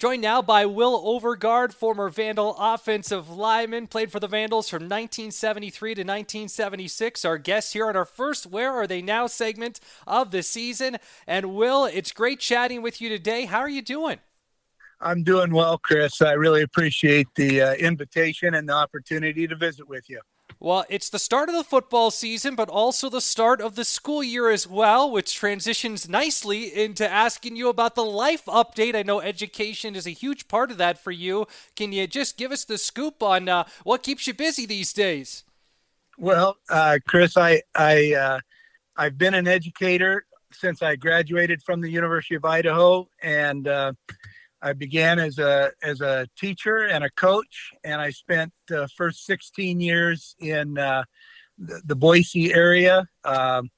Joined now by Wil Overgaard, former Vandal offensive lineman, played for the Vandals from 1973 to 1976. Our guest here on our first Where Are They Now segment of the season. And Wil, it's great chatting with you today. How are you doing? I'm doing well, Chris. I really appreciate the uh, invitation and the opportunity to visit with you. Well, it's the start of the football season, but also the start of the school year as well, which transitions nicely into asking you about the life update. I know education is a huge part of that for you. Can you just give us the scoop on uh, what keeps you busy these days? Well, uh, Chris, I I uh, I've been an educator since I graduated from the University of Idaho, and uh, I began as a as a teacher and a coach, and I spent the first 16 years in uh, the, the, Boise area, um,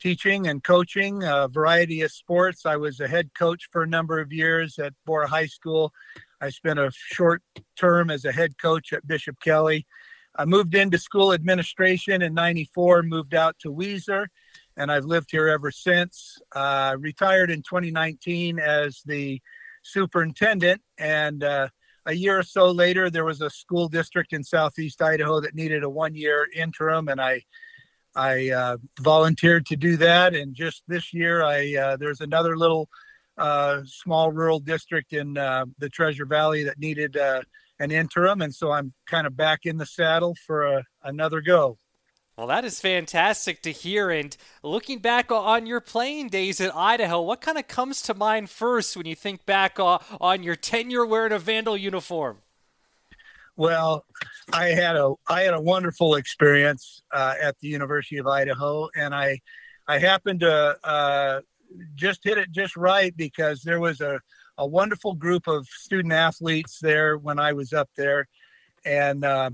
teaching and coaching a variety of sports. I was a head coach for a number of years at Borah High School. I spent a short term as a head coach at Bishop Kelly. I moved into school administration in '94, moved out to Weiser, and I've lived here ever since. Uh, retired in 2019 as the superintendent. And uh, a year or so later, there was a school district in southeast Idaho that needed a one-year interim, and I I uh, volunteered to do that. And just this year, I uh, there's another little uh, small rural district in uh, the Treasure Valley that needed uh, an interim, and so I'm kind of back in the saddle for a, another go. Well, that is fantastic to hear. And looking back on your playing days at Idaho, what kind of comes to mind first when you think back on your tenure wearing a Vandal uniform? Well, I had a I had a wonderful experience uh, at the University of Idaho, and I I happened to uh, just hit it just right because there was a a wonderful group of student athletes there when I was up there, and uh,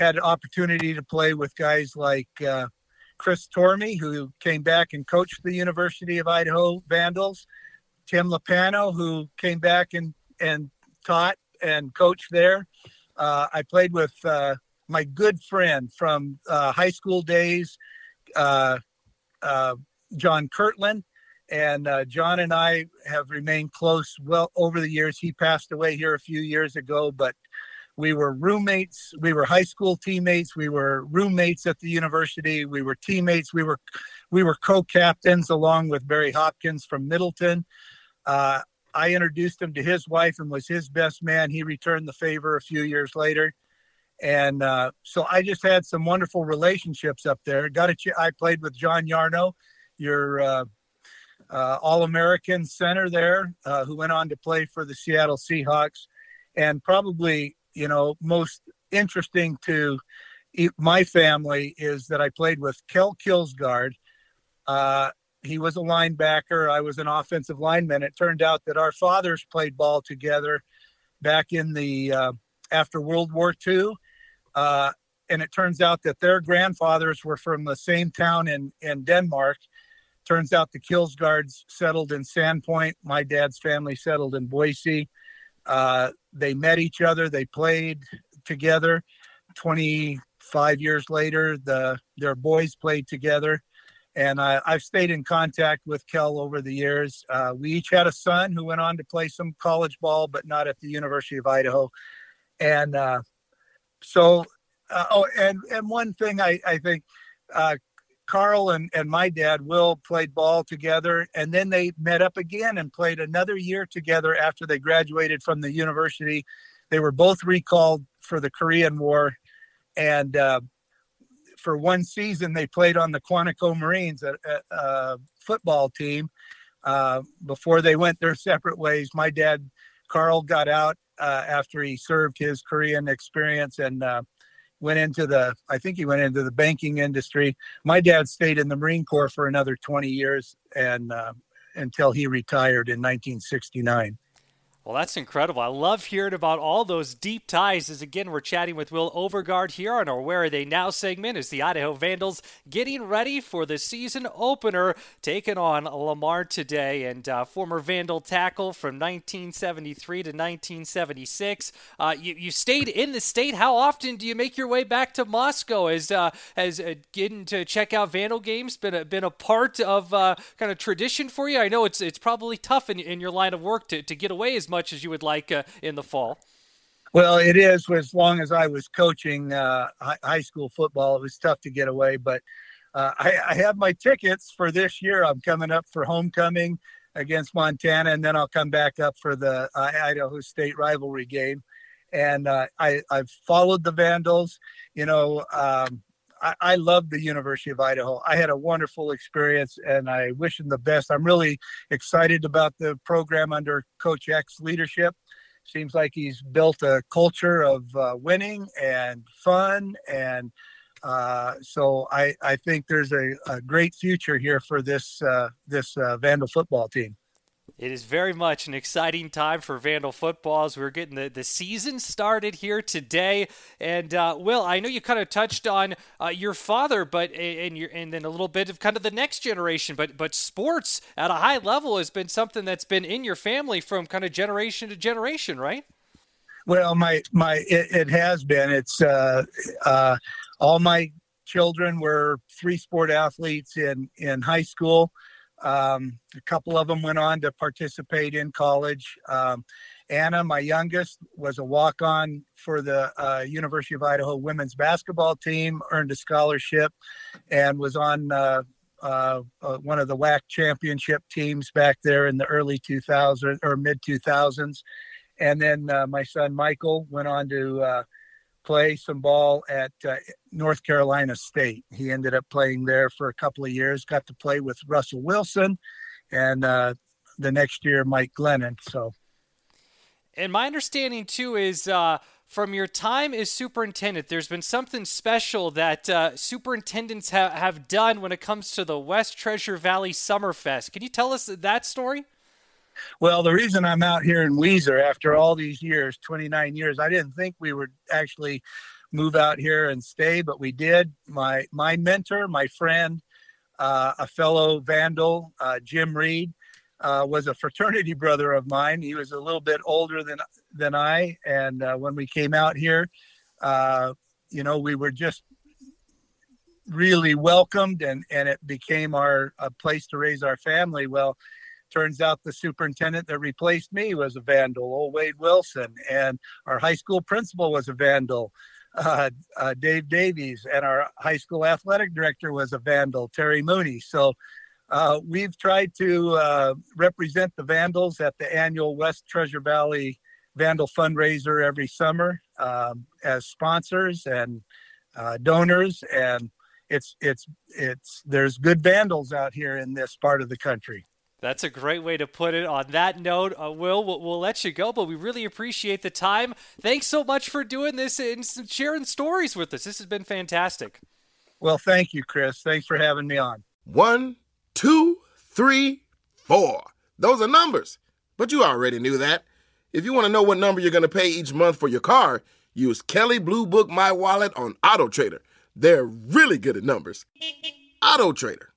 had an opportunity to play with guys like uh, Chris Tormey, who came back and coached the University of Idaho Vandals, Tim Lapano, who came back and, and taught and coached there. Uh, I played with uh, my good friend from uh, high school days, uh, uh, John Kirtland. And John and I have remained close well over the years. He passed away here a few years ago, but we were roommates. We were high school teammates. We were roommates at the university. We were teammates. We were we were co-captains along with barry hopkins from middleton. Uh, i introduced him to his wife and was his best man. He returned the favor a few years later. And uh, so i just had some wonderful relationships up there. Got a ch- i played with john yarno your uh, uh all-american center there uh, who went on to play for the seattle seahawks. And probably you know, most interesting to my family is that I played with Kel Kilsgard. Uh, he was a linebacker. I was an offensive lineman. It turned out that our fathers played ball together back in the uh, after World War II. Uh, and it turns out that their grandfathers were from the same town in, in Denmark. Turns out the Kilsgards settled in Sandpoint. My dad's family settled in Boise. Uh, they met each other. They played together. 25 years later, the their boys played together, and I, have stayed in contact with Kel over the years. Uh, we each had a son who went on to play some college ball, but not at the University of Idaho. And uh, so, uh, oh, and and one thing I I think uh, Carl and, and my dad, Will, played ball together. And then they met up again and played another year together after they graduated from the university. They were both recalled for the Korean War. And uh, for one season, they played on the Quantico Marines, a, a, a football team. Uh, before they went their separate ways, my dad, Carl, got out uh, after he served his Korean experience and uh, went into the i think he went into the banking industry. My dad stayed in the marine corps for another 20 years and uh, until he retired in 1969 well, that's incredible. I love hearing about all those deep ties. As again, we're chatting with Wil Overgaard here on our Where Are They Now segment as the Idaho Vandals getting ready for the season opener, taking on Lamar today. And uh, former Vandal tackle from 1973 to 1976. Uh, you, you stayed in the state. How often do you make your way back to Moscow? As uh, has uh, getting to check out Vandal games been a, been a part of uh, kind of tradition for you? I know it's it's probably tough in, in your line of work to, to get away as much as you would like uh, in the fall. Well, it is. As long as I was coaching uh, high school football, it was tough to get away. But uh, I, I, have my tickets for this year. I'm coming up for homecoming against Montana, and then I'll come back up for the uh, Idaho State rivalry game. And uh, I, I've followed the Vandals. You know, um, I, I love the University of Idaho. I had a wonderful experience, and I wish them the best. I'm really excited about the program under Coach Eck's leadership. Seems like he's built a culture of uh, winning and fun and uh, so I, I think there's a, a, great future here for this uh, this uh, Vandal football team. It is very much an exciting time for Vandal football as we're getting the, the season started here today. And uh, Wil, I know you kind of touched on uh, your father, but and your and then a little bit of kind of the next generation. But but sports at a high level has been something that's been in your family from kind of generation to generation, right? Well, my my it, it has been. It's uh, uh, all my children were three sport athletes in in high school. Um, a couple of them went on to participate in college. Um, Anna, my youngest, was a walk on for the uh, University of Idaho women's basketball team, earned a scholarship, and was on uh, uh, uh one of the WAC championship teams back there in the early 2000s or mid 2000s. And then uh, my son Michael went on to uh, play some ball at uh, North Carolina State. He ended up playing there for a couple of years, got to play with Russell Wilson and uh, the next year Mike Glennon. So, and my understanding too is uh, from your time as superintendent, there's been something special that uh, superintendents ha- have done when it comes to the West Treasure Valley Summerfest. Can you tell us that story? Well, the reason I'm out here in Weiser after all these years, 29 years, I didn't think we would actually move out here and stay, but we did. My my mentor, my friend, uh, a fellow Vandal, uh, Jim Reed, uh, was a fraternity brother of mine. He was a little bit older than than I, and uh, when we came out here, uh, you know, we were just really welcomed, and and it became our a place to raise our family. Well turns out the superintendent that replaced me was a vandal, old Wade Wilson, and our high school principal was a vandal, uh, uh, Dave Davies, and our high school athletic director was a vandal, Terry Mooney. So uh, we've tried to uh, represent the vandals at the annual West Treasure Valley Vandal fundraiser every summer um, as sponsors and uh, donors, and it's it's it's there's good vandals out here in this part of the country. That's a great way to put it. On that note, uh, Wil, we'll, we'll let you go, but we really appreciate the time. Thanks so much for doing this and sharing stories with us. This has been fantastic. Well, thank you, Chris. Thanks for having me on. One, two, three, four. Those are numbers, but you already knew that. If you want to know what number you're going to pay each month for your car, use Kelley Blue Book My Wallet on Auto Trader. They're really good at numbers. Auto Trader.